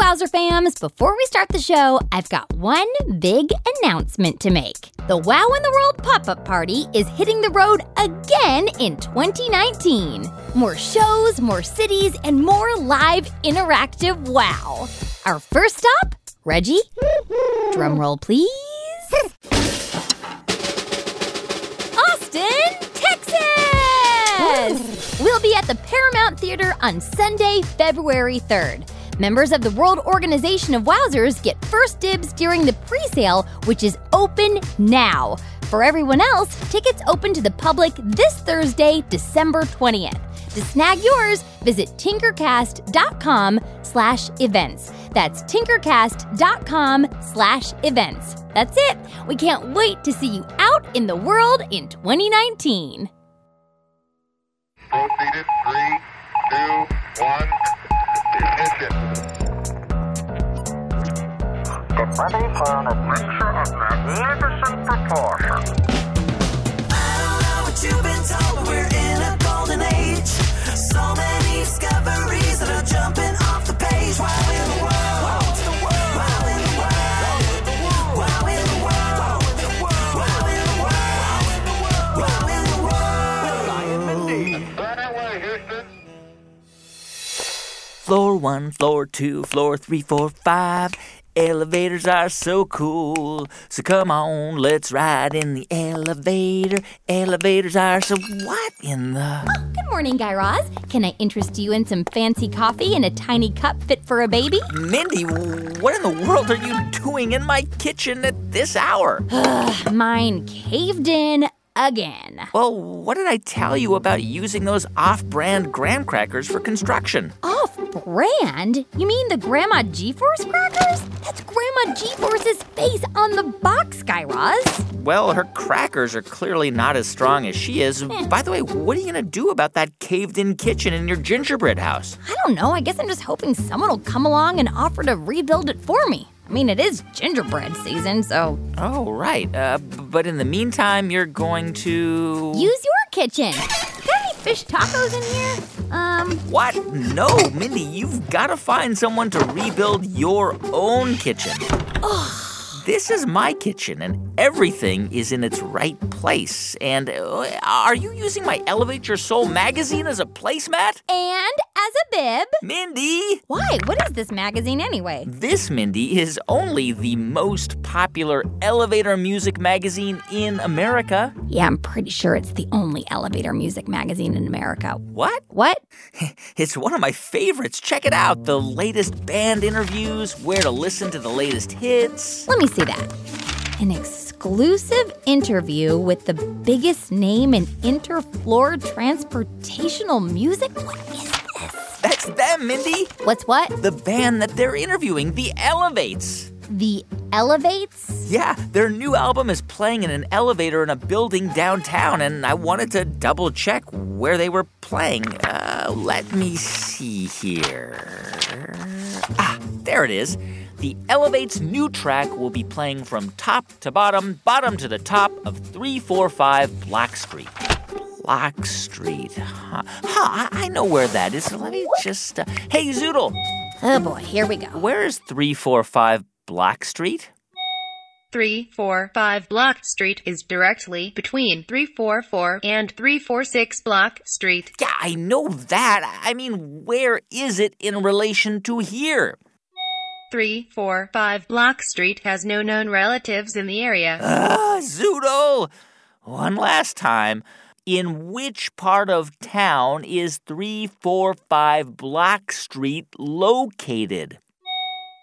Wowzer fams, before we start the show, I've got one big announcement to make. The Wow in the World pop up party is hitting the road again in 2019. More shows, more cities, and more live interactive wow. Our first stop, Reggie, drum roll please. Austin, Texas! We'll be at the Paramount Theater on Sunday, February 3rd. Members of the World Organization of Wowzers get first dibs during the pre sale, which is open now. For everyone else, tickets open to the public this Thursday, December 20th. To snag yours, visit tinkercast.com slash events. That's tinkercast.com slash events. That's it. We can't wait to see you out in the world in 2019. Proceeded. Three, two, one. Get ready for an adventure of magnificent proportions. I don't know what you've been told, but we're in a golden age. So many discoveries that are jumping off the page. Wow in the world. Wow in the world. Wow in the world. Wow in the world. Wow in the world. Burn away, Houston. Floor one, floor two, floor three, four, five. Elevators are so cool. So come on, let's ride in the elevator. Elevators are so. What in the. Oh, good morning, Guy Raz. Can I interest you in some fancy coffee in a tiny cup fit for a baby? Mindy, what in the world are you doing in my kitchen at this hour? Mine caved in again. Well, what did I tell you about using those off brand graham crackers for construction? Off brand? You mean the Grandma G Force crackers? That's Grandma G Force's face on the box, Guy Raz. Well, her crackers are clearly not as strong as she is. Eh. By the way, what are you going to do about that caved in kitchen in your gingerbread house? I don't know. I guess I'm just hoping someone will come along and offer to rebuild it for me. I mean, it is gingerbread season, so Oh, right. Uh, but in the meantime, you're going to. use your kitchen. Got any fish tacos in here? Um, What? No, Mindy, you've got to find someone to rebuild your own kitchen. This is my kitchen, and everything is in its right place. And uh, are you using my Elevate Your Soul magazine as a placemat? and as a bib. Mindy! Why? What is this magazine anyway? This, Mindy, is only the most popular elevator music magazine in America. Yeah, I'm pretty sure it's the only elevator music magazine in America. What? What? It's one of my favorites. Check it out. The latest band interviews, where to listen to the latest hits. Let me see that. An exclusive interview with the biggest name in interfloor transportational music? What is this? That's them, Mindy. What's what? The band that they're interviewing, The Elevates. The elevates? Yeah, their new album is playing in an elevator in a building downtown, and I wanted to double check where they were playing. Uh, let me see here. Ah, there it is. The Elevates new track will be playing from top to bottom, bottom to the top of 345 Black Street. Black Street. Huh, huh I, I know where that is. Let me just. Uh, hey, Zoodle, Oh boy, here we go. where is 345 Black Street? 345 Block Street is directly between 344 and 346 Block Street. Yeah, I know that. I mean, where is it in relation to here? 345 Block Street has no known relatives in the area. Ah, Zoodle! One last time. In which part of town is 345 Block Street located?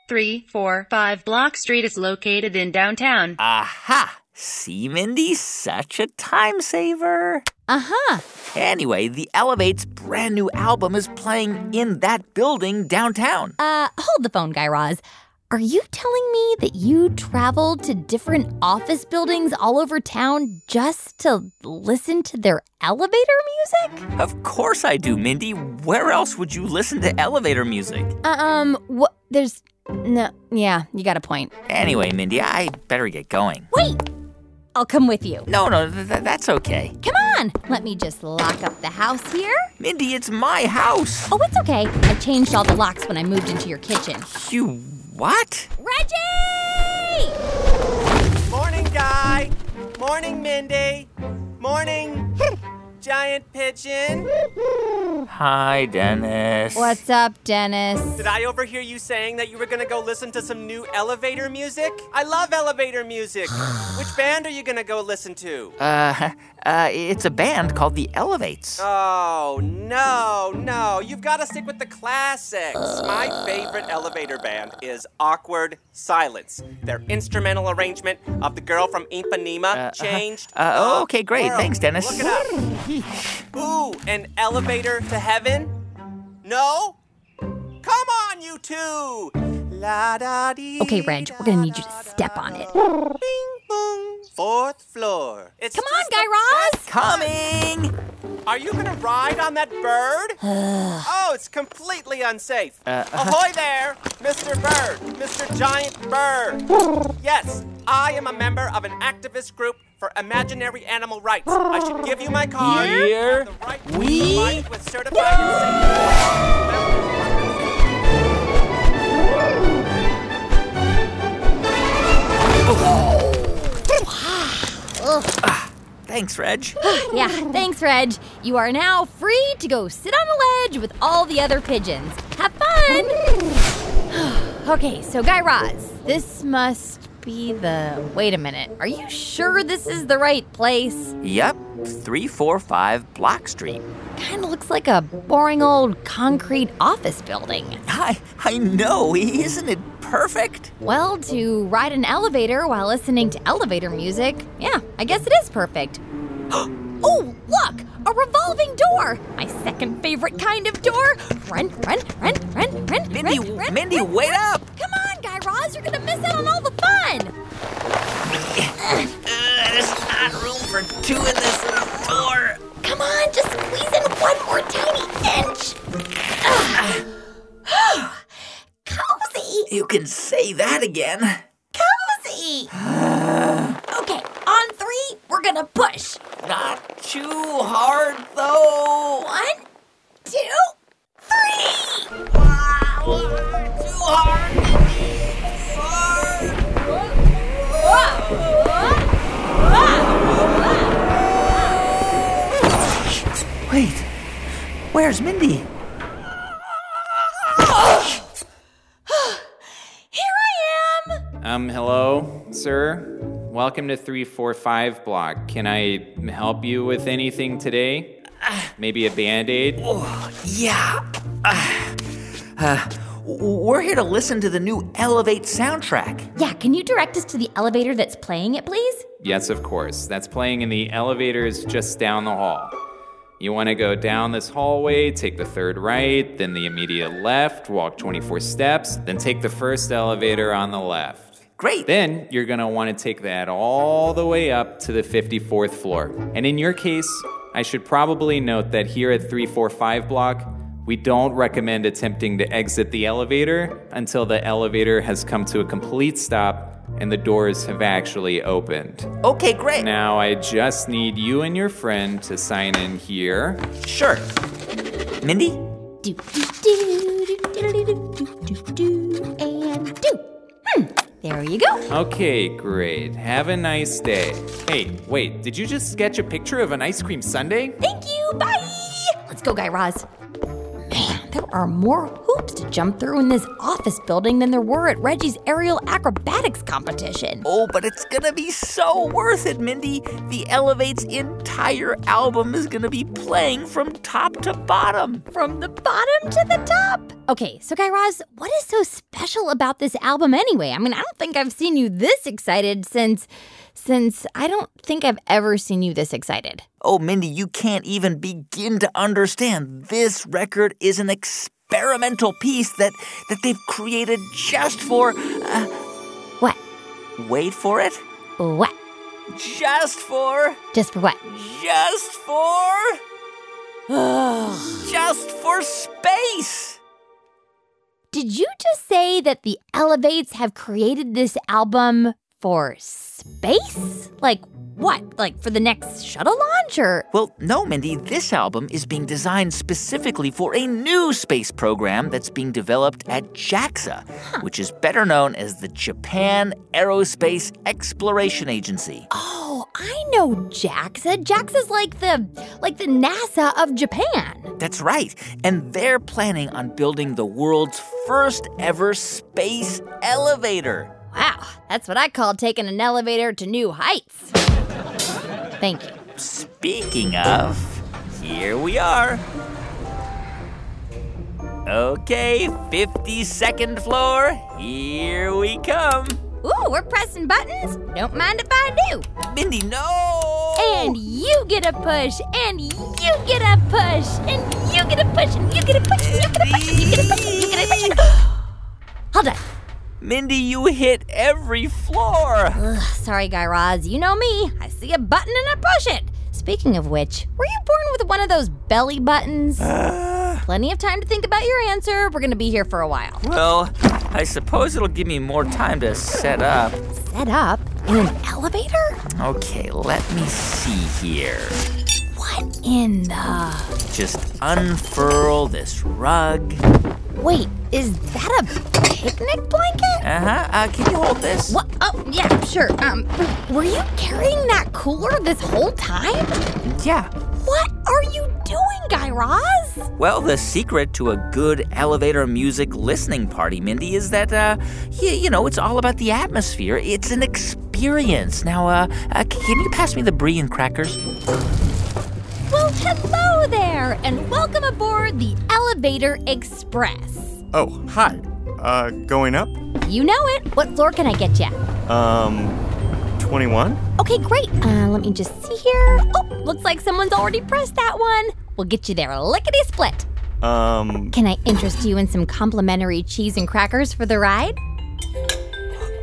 345 Block Street is located in downtown. Aha! See, Mindy? Such a time saver. Uh huh. Anyway, the Elevate's brand new album is playing in that building downtown. Uh, hold the phone, Guy Raz. Are you telling me that you traveled to different office buildings all over town just to listen to their elevator music? Of course I do, Mindy. Where else would you listen to elevator music? Uh, um, what? There's no. Yeah, you got a point. Anyway, Mindy, I better get going. Wait. I'll come with you. No, no, th- th- that's okay. Come on. Let me just lock up the house here. Mindy, it's my house. Oh, it's okay. I changed all the locks when I moved into your kitchen. You what? Reggie! Morning, Guy. Morning, Mindy. Morning, Giant Pigeon. Hi, Dennis. What's up, Dennis? Did I overhear you saying that you were gonna go listen to some new elevator music? I love elevator music. Which band are you gonna go listen to? Uh, uh, it's a band called The Elevates. Oh, no, no. You've got to stick with the classics. My favorite elevator band is Awkward Silence. Their instrumental arrangement of The Girl from Ipanema changed. Uh, oh, okay, great. world. Thanks, Dennis. Ooh, an elevator to heaven? No? Come on, you two! La da dee. Okay, Reg, we're gonna need you to step on it. Bing boom. Fourth floor. It's Come on, Guy the Raz. Coming! Are you gonna ride on that bird? oh, it's completely unsafe. Uh, uh-huh. Ahoy there, Mr. Bird, Mr. Giant Bird. yes, I am a member of an activist group for imaginary animal rights. I should give you my card. Here the right we with certified safe- Thanks, Reg. Yeah, thanks, Reg. You are now free to go sit on a ledge with all the other pigeons. Have fun! okay, so Guy Raz, this must be the. Wait a minute. Are you sure this is the right place? Yep, 345 Block Street. Kind of looks like a boring old concrete office building. I, I know, isn't it perfect? Well, to ride an elevator while listening to elevator music, yeah, I guess it is perfect. oh, look! A revolving door! My second favorite kind of door! Run, run, run, run, run, Mindy, run, run, Mindy, run, wait run. up! Come on, Guy Raz, you're gonna miss out on all the fun! Uh, there's not room for two in this door. Come on, just squeeze in one more tiny inch! Cozy! You can say that again. Cozy! okay, on three, we're gonna push. Not too hard, though. One, two, three! Wow, too hard. Wait, where's Mindy? Here I am! Um, hello, sir. Welcome to 345 block. Can I help you with anything today? Maybe a band aid? Yeah. Uh, uh, we're here to listen to the new Elevate soundtrack. Yeah, can you direct us to the elevator that's playing it, please? Yes, of course. That's playing in the elevators just down the hall. You want to go down this hallway, take the third right, then the immediate left, walk 24 steps, then take the first elevator on the left. Great. Then you're going to want to take that all the way up to the 54th floor. And in your case, I should probably note that here at 345 block, we don't recommend attempting to exit the elevator until the elevator has come to a complete stop and the doors have actually opened. Okay, great. Now, I just need you and your friend to sign in here. Sure. Mindy? Do, do, do, there you go. Okay, great. Have a nice day. Hey, wait, did you just sketch a picture of an ice cream sundae? Thank you, bye! Let's go, Guy Raz. There are more hoops to jump through in this office building than there were at Reggie's aerial acrobatics competition. Oh, but it's gonna be so worth it, Mindy. The Elevate's entire album is gonna be playing from top to bottom. From the bottom to the top. Okay, so Guy Raz, what is so special about this album anyway? I mean, I don't think I've seen you this excited since. Since I don't think I've ever seen you this excited. Oh, Mindy, you can't even begin to understand. This record is an experimental piece that that they've created just for. Uh, What? wait for it. What? Just for. Just for what? Just for. just for space. Did you just say that the Elevates have created this album for space? Like what? Like for the next shuttle launch or? Well, no, Mindy, this album is being designed specifically for a new space program that's being developed at JAXA, which is better known as the Japan Aerospace Exploration Agency. Oh, I know JAXA. JAXA's like the like the NASA of Japan. That's right. And they're planning on building the world's first ever space elevator. Wow, that's what I call taking an elevator to new heights. Thank you. Speaking of, here we are. Okay, 52nd floor, here we come. Ooh, we're pressing buttons. Don't mind if I do. Mindy, no! And you get a push, and you get a push, and you get a push, and you get a push, and you get a push, and you get a push, and you get a push. Hold on. Mindy, you hit every floor. Ugh, sorry, Guy Raz. You know me. I see a button and I push it. Speaking of which, were you born with one of those belly buttons? Uh. Plenty of time to think about your answer. We're going to be here for a while. Well, I suppose it'll give me more time to set up. Set up in an elevator? Okay, let me see here. What in the. Just unfurl this rug. Wait, is that a picnic blanket? Uh-huh. Uh, can you hold this? What? Oh, yeah, sure. Um, were you carrying that cooler this whole time? Yeah. What are you doing, Guy Raz? Well, the secret to a good elevator music listening party, Mindy, is that, uh, you, you know, it's all about the atmosphere. It's an experience. Now, uh, uh can you pass me the brie and crackers? Well, hello there, and welcome aboard the Elevator Express. Oh, hi. Uh, going up? You know it. What floor can I get you? Um, 21? Okay, great. Uh, let me just see here. Oh, looks like someone's already pressed that one. We'll get you there lickety split. Um, Can I interest you in some complimentary cheese and crackers for the ride?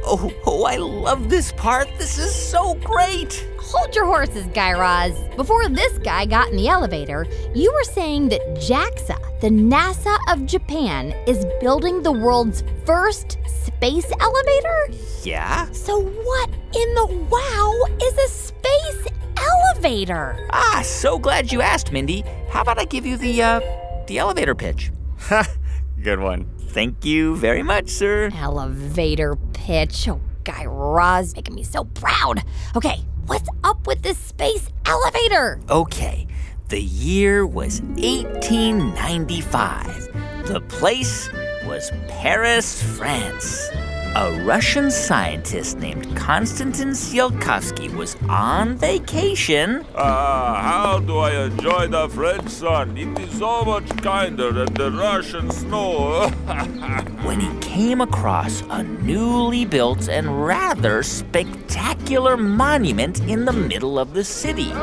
Oh, oh, I love this part. This is so great. Hold your horses, Guy Raz. Before this guy got in the elevator, you were saying that JAXA, the NASA of Japan, is building the world's first space elevator? Yeah? So, what in the wow is a space elevator? Ah, so glad you asked, Mindy. How about I give you the, uh, the elevator pitch? Ha, good one. Thank you very much, sir. Elevator pitch. Oh, Guy Raz making me so proud. Okay, what's up with this space elevator? Okay, the year was 1895. The place was Paris, France. A Russian scientist named Konstantin Tsiolkovsky was on vacation Ah, how do I enjoy the French sun? It is so much kinder than the Russian snow. when he came across a newly built and rather spectacular monument in the middle of the city.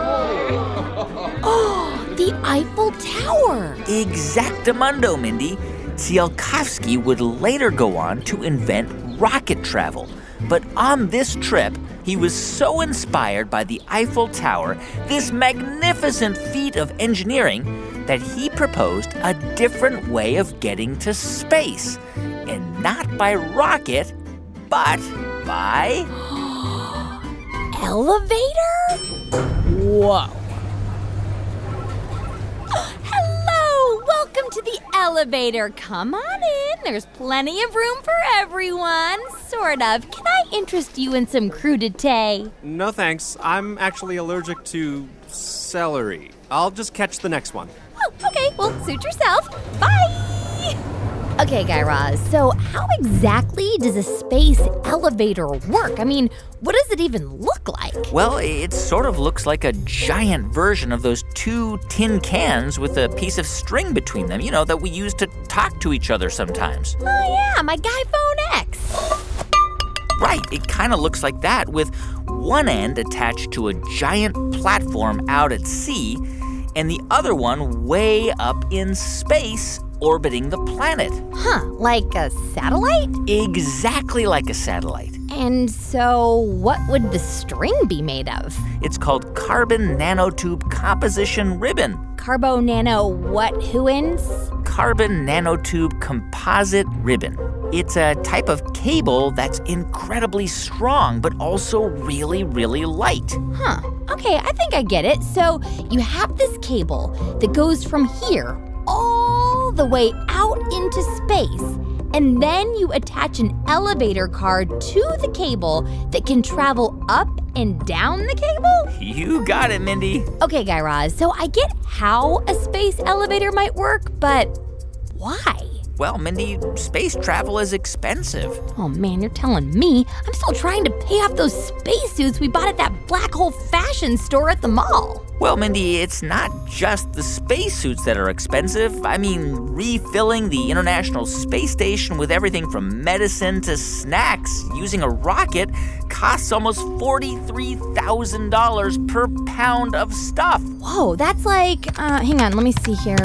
Oh, the Eiffel Tower. Exactamundo, Mindy. Tsiolkovsky would later go on to invent rocket travel. But on this trip, he was so inspired by the Eiffel Tower, this magnificent feat of engineering, that he proposed a different way of getting to space. And not by rocket, but by. Elevator? Whoa. Hello, welcome to the elevator. Come on in. There's plenty of room for everyone. Sort of. Can I interest you in some crudité? No thanks. I'm actually allergic to celery. I'll just catch the next one. Oh, okay. Well, suit yourself. Bye. Okay, Guy Raz. So, how exactly does a space elevator work? I mean, what does it even look like? Well, it sort of looks like a giant version of those two tin cans with a piece of string between them, you know, that we use to talk to each other sometimes. Oh, yeah, my Guy Phone X. Right, it kind of looks like that, with one end attached to a giant platform out at sea, and the other one way up in space orbiting the planet. Huh, like a satellite? Exactly like a satellite. And so, what would the string be made of? It's called carbon nanotube composition ribbon. Carbo nano what whoins? Carbon nanotube composite ribbon. It's a type of cable that's incredibly strong, but also really, really light. Huh. Okay, I think I get it. So you have this cable that goes from here all the way out into space. And then you attach an elevator card to the cable that can travel up and down the cable? You got it, Mindy. Okay, Guy Raz, so I get how a space elevator might work, but why? Well, Mindy, space travel is expensive. Oh man, you're telling me. I'm still trying to pay off those spacesuits we bought at that black hole fashion store at the mall. Well, Mindy, it's not just the spacesuits that are expensive. I mean, refilling the International Space Station with everything from medicine to snacks using a rocket costs almost $43,000 per pound of stuff. Whoa, that's like, uh, hang on, let me see here.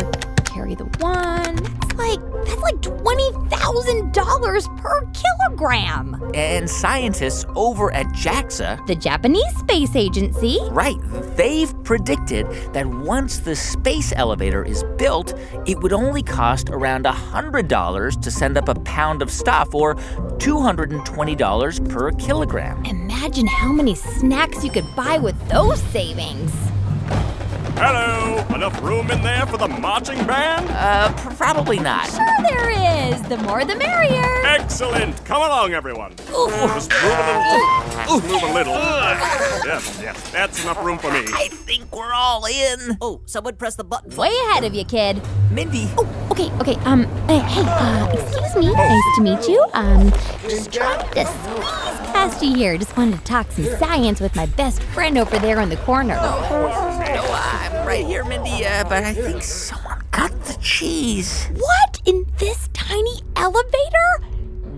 Carry the one. That's like, that's like $20,000 per kilogram. And scientists over at JAXA, The Japanese Space Agency. right, they've predicted that once the space elevator is built, it would only cost around $100 to send up a pound of stuff or $220 per kilogram. Imagine how many snacks you could buy with those savings. Hello! Enough room in there for the marching band? Uh, pr- probably not. Sure, there is. The more the merrier. Excellent! Come along, everyone. Just move a little. Just move a little. Yes, yes. That's enough room for me. I think we're all in. Oh, someone press the button. Way ahead of you, kid. Mindy. Oh, okay, okay. Um, uh, hey, uh, excuse me. Nice to meet you. Um, just trying to squeeze past you here. Just wanted to talk some science with my best friend over there in the corner. No, I'm right here, Mindy, uh, but I think someone cut the cheese. What? In this tiny elevator?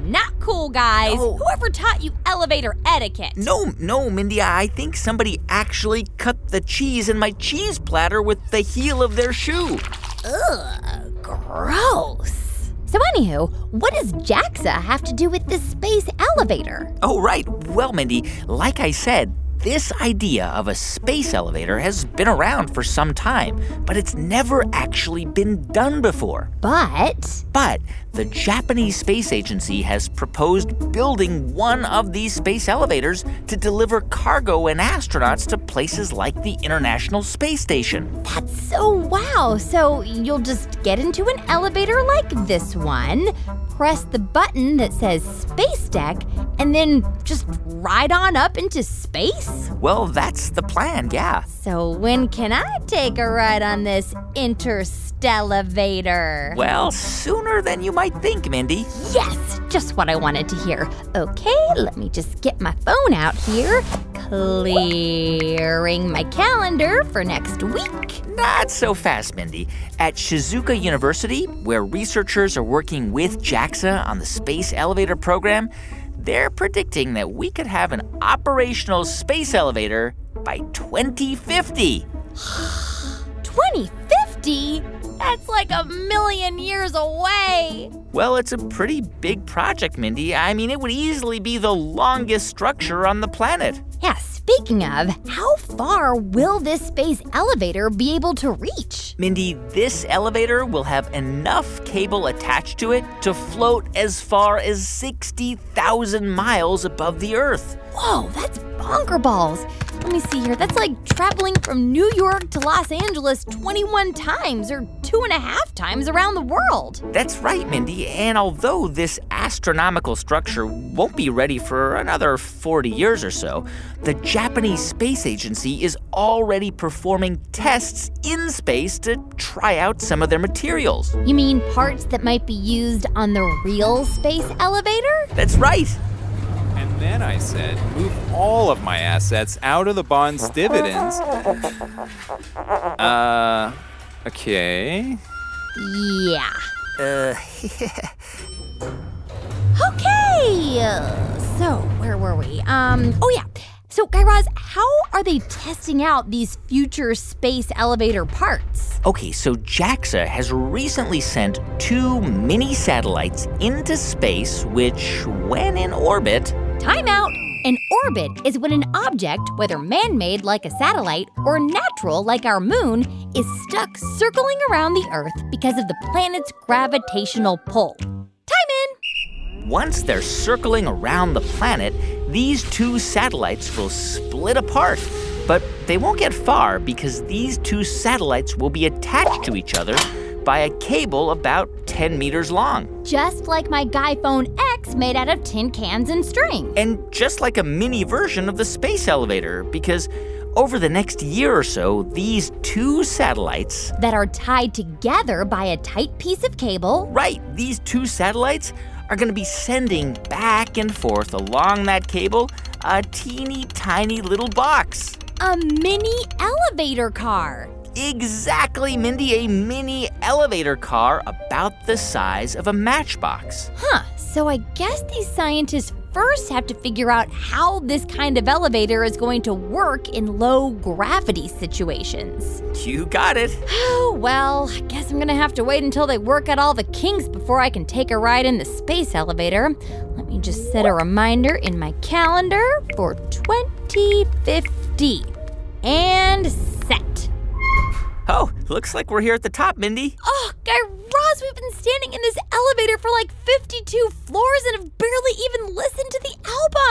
Not cool, guys. No. Whoever taught you elevator etiquette? No, no, Mindy, I think somebody actually cut the cheese in my cheese platter with the heel of their shoe. Ugh, gross. So, anywho, what does JAXA have to do with this space elevator? Oh, right. Well, Mindy, like I said, this idea of a space elevator has been around for some time, but it's never actually been done before. But But the Japanese Space Agency has proposed building one of these space elevators to deliver cargo and astronauts to places like the International Space Station. that's so wow. So, you'll just get into an elevator like this one, press the button that says Space Deck, and then just ride on up into space? Well, that's the plan, yeah. So, when can I take a ride on this interstellavator? Well, sooner than you might think, Mindy. Yes, just what I wanted to hear. Okay, let me just get my phone out here. Clearing my calendar for next week. Not so fast, Mindy. At Shizuoka University, where researchers are working with JAXA on the space elevator program, they're predicting that we could have an operational space elevator by 2050. 2050? That's like a million years away. Well, it's a pretty big project, Mindy. I mean, it would easily be the longest structure on the planet. Yeah, speaking of, how far will this space elevator be able to reach? Mindy, this elevator will have enough cable attached to it to float as far as 60,000 miles above the Earth. Whoa, that's bonker balls. Let me see here. That's like traveling from New York to Los Angeles 21 times or two and a half times around the world. That's right, Mindy. And although this astronomical structure won't be ready for another 40 years or so, the Japanese Space Agency is already performing tests in space to try out some of their materials. You mean parts that might be used on the real space elevator? That's right. And then I said, move all of my assets out of the bond's dividends. Uh, okay. Yeah. Uh, Okay. So, where were we? Um, oh yeah. So, Guy Raz, how are they testing out these future space elevator parts? okay, so JAXA has recently sent two mini satellites into space, which, when in orbit, Time out. An orbit is when an object, whether man made like a satellite or natural like our moon, is stuck circling around the Earth because of the planet's gravitational pull. Time in. once they're circling around the planet, these two satellites will split apart. But they won't get far because these two satellites will be attached to each other by a cable about 10 meters long. Just like my Guy Phone X made out of tin cans and string. And just like a mini version of the space elevator, because over the next year or so, these two satellites. That are tied together by a tight piece of cable. Right, these two satellites are going to be sending back and forth along that cable a teeny tiny little box. A mini elevator car. Exactly, Mindy, a mini elevator car about the size of a matchbox. Huh, so I guess these scientists first have to figure out how this kind of elevator is going to work in low gravity situations. You got it. Oh, well, I guess I'm gonna have to wait until they work out all the kinks before I can take a ride in the space elevator. Let me just set a reminder in my calendar for 2050. And set. Oh, looks like we're here at the top, Mindy. Oh, Guy Raz, we've been standing in this elevator for like 52 floors and have barely even listened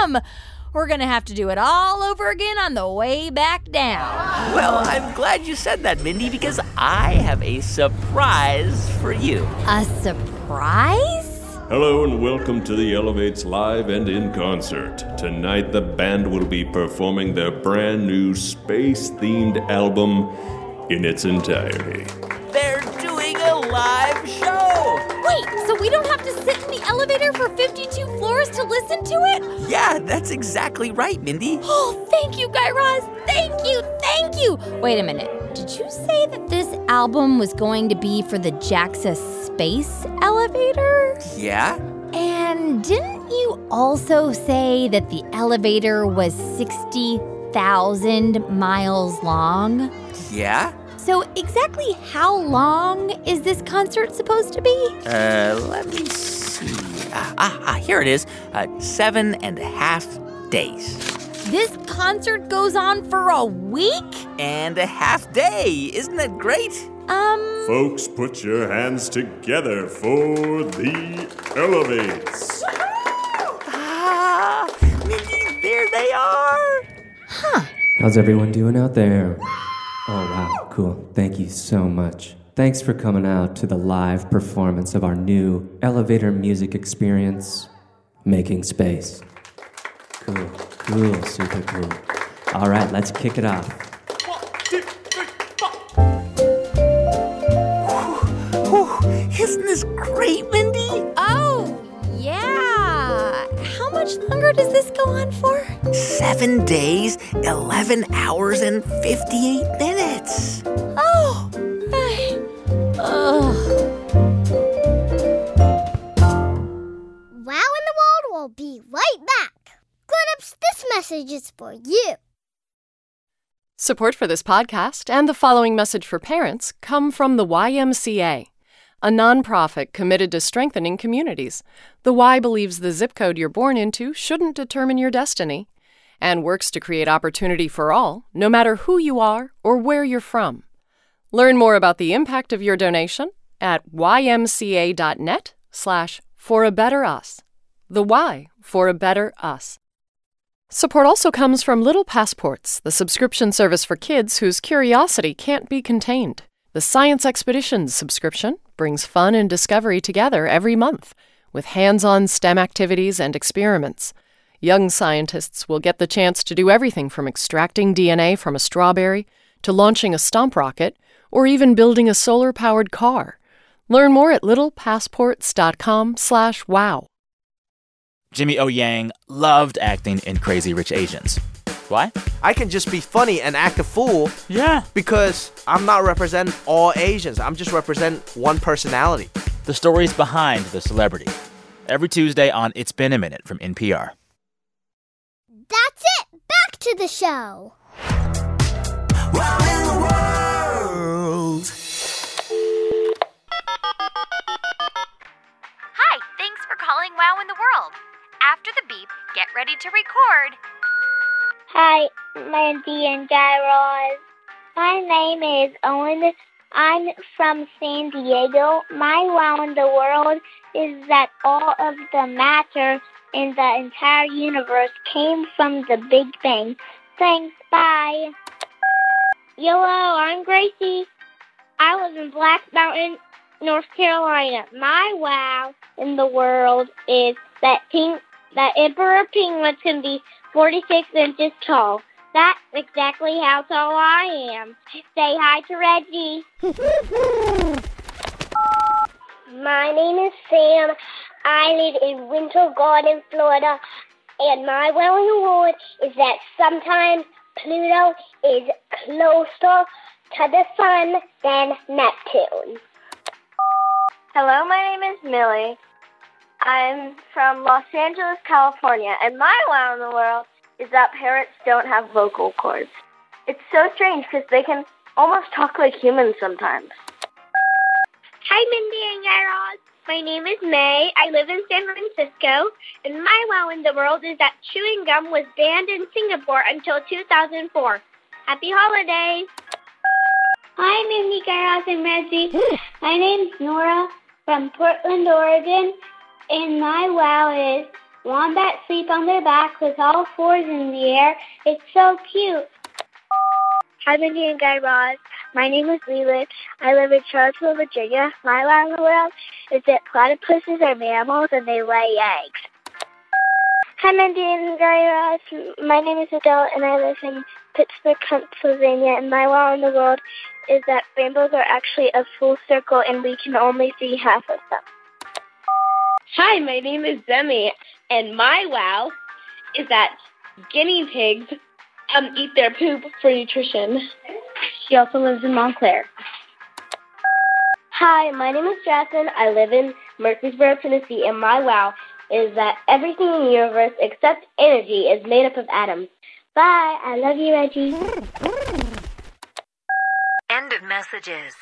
to the album. We're gonna have to do it all over again on the way back down. Well, I'm glad you said that, Mindy, because I have a surprise for you. A surprise? Hello and welcome to the Elevates Live and in Concert. Tonight, the band will be performing their brand new space themed album in its entirety. They're doing a live show. Wait, so we don't have to sit in the elevator for 52 floors to listen to it? Yeah, that's exactly right, Mindy. Oh, thank you, Guy Raz. Thank you, thank you. Wait a minute. Did you say that this album was going to be for the JAXA space elevator? Yeah? And didn't you also say that the elevator was 60,000 miles long? Yeah? So, exactly how long is this concert supposed to be? Uh, let me see. Ah, ah, ah here it is. Uh, seven and a half days. This concert goes on for a week? And a half day. Isn't that great? Um. Folks, put your hands together for the Elevates. Ah, Mindy, there they are. Huh. How's everyone doing out there? Oh, wow, cool. Thank you so much. Thanks for coming out to the live performance of our new elevator music experience, Making Space. Cool, cool, super cool. All right, let's kick it off. Isn't this great, Mindy? Much longer does this go on for? Seven days, 11 hours, and 58 minutes. Oh. Ugh. Wow in the World will be right back. Grown-ups, this message is for you. Support for this podcast and the following message for parents come from the YMCA, a nonprofit committed to strengthening communities. The Y believes the zip code you're born into shouldn't determine your destiny and works to create opportunity for all, no matter who you are or where you're from. Learn more about the impact of your donation at ymca.net slash for a better us. The Y for a better us. Support also comes from Little Passports, the subscription service for kids whose curiosity can't be contained. The Science Expeditions subscription brings fun and discovery together every month with hands on STEM activities and experiments. Young scientists will get the chance to do everything from extracting DNA from a strawberry to launching a stomp rocket or even building a solar powered car. Learn more at littlepassports.com/wow. Jimmy O Yang loved acting in Crazy Rich Asians. Why? I can just be funny and act a fool. Yeah. Because I'm not representing all Asians. I'm just representing one personality. The stories behind the celebrity. Every Tuesday on It's Been a Minute from NPR. That's it. Back to the show. Wow in the world. Hi, thanks for calling Wow in the World. After the beep, get ready to record. Hi, Mandy and Guy Raz. My name is Owen I'm from San Diego. My wow in the world is that all of the matter in the entire universe came from the Big Bang. Thanks, bye. Hello, I'm Gracie. I live in Black Mountain, North Carolina. My wow in the world is that pink that emperor penguins can be 46 inches tall. That's exactly how tall I am. Say hi to Reggie. My name is Sam. I live in Winter Garden, Florida. And my wow in the world is that sometimes Pluto is closer to the sun than Neptune. Hello, my name is Millie. I'm from Los Angeles, California, and my wow in the world is that parrots don't have vocal cords. It's so strange because they can almost talk like humans sometimes. Hi, Mindy and Guy Raz. My name is May. I live in San Francisco, and my wow in the world is that chewing gum was banned in Singapore until 2004. Happy holidays! Hi, Mindy, Guy Raz, and Reggie. My name's Nora from Portland, Oregon, and my wow is wombats sleep on their back with all fours in the air. It's so cute. Hi, Mindy and Guy Raz. My name is Leland. I live in Charlottesville, Virginia. My wow in the world is that platypuses are mammals and they lay eggs. Hi, Mindy and Guy Raz. My name is Adele, and I live in Pittsburgh, Pennsylvania. And my wow in the world is that rainbows are actually a full circle, and we can only see half of them. Hi, my name is Demi, and my wow is that guinea pigs um, eat their poop for nutrition. She also lives in Montclair. Hi, my name is Jackson. I live in Murfreesboro, Tennessee, and my wow is that everything in the universe except energy is made up of atoms. Bye. I love you, Reggie. End of messages.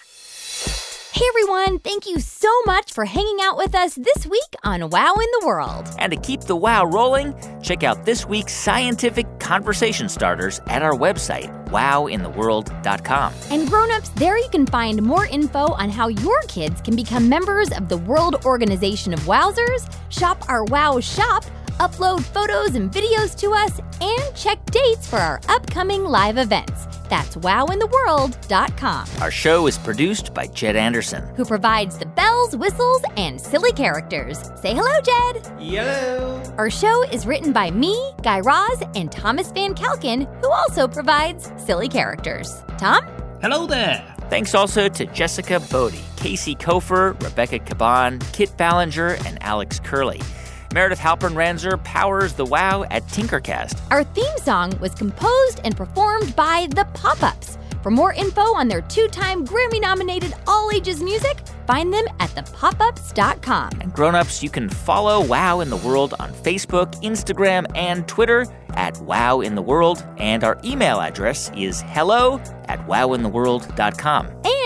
Hey everyone, thank you so much for hanging out with us this week on Wow in the World. And to keep the wow rolling, check out this week's scientific conversation starters at our website, wowintheworld.com. And grown-ups, there you can find more info on how your kids can become members of the World Organization of Wowzers, shop our Wow shop, upload photos and videos to us, and check dates for our upcoming live events. That's wowintheworld.com. Our show is produced by Jed Anderson. Who provides the bells, whistles, and silly characters. Say hello, Jed. Hello. Our show is written by me, Guy Raz, and Thomas Van Kalken, who also provides silly characters. Tom? Hello there. Thanks also to Jessica Bodie, Casey Kofer, Rebecca Caban, Kit Ballinger, and Alex Curley. Meredith Halpern Ranzer powers the wow at Tinkercast. Our theme song was composed and performed by The Pop Ups. For more info on their two time Grammy nominated all ages music, find them at thepopups.com. And grown-ups, you can follow Wow in the World on Facebook, Instagram, and Twitter at Wow in the World. And our email address is hello at wowintheworld.com. And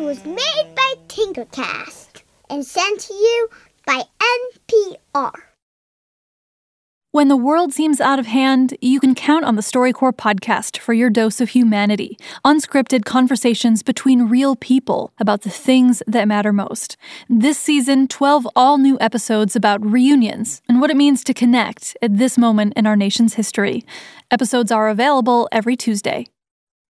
was made by Tinkercast and sent to you by NPR. When the world seems out of hand, you can count on the StoryCorps podcast for your dose of humanity. Unscripted conversations between real people about the things that matter most. This season, 12 all new episodes about reunions and what it means to connect at this moment in our nation's history. Episodes are available every Tuesday.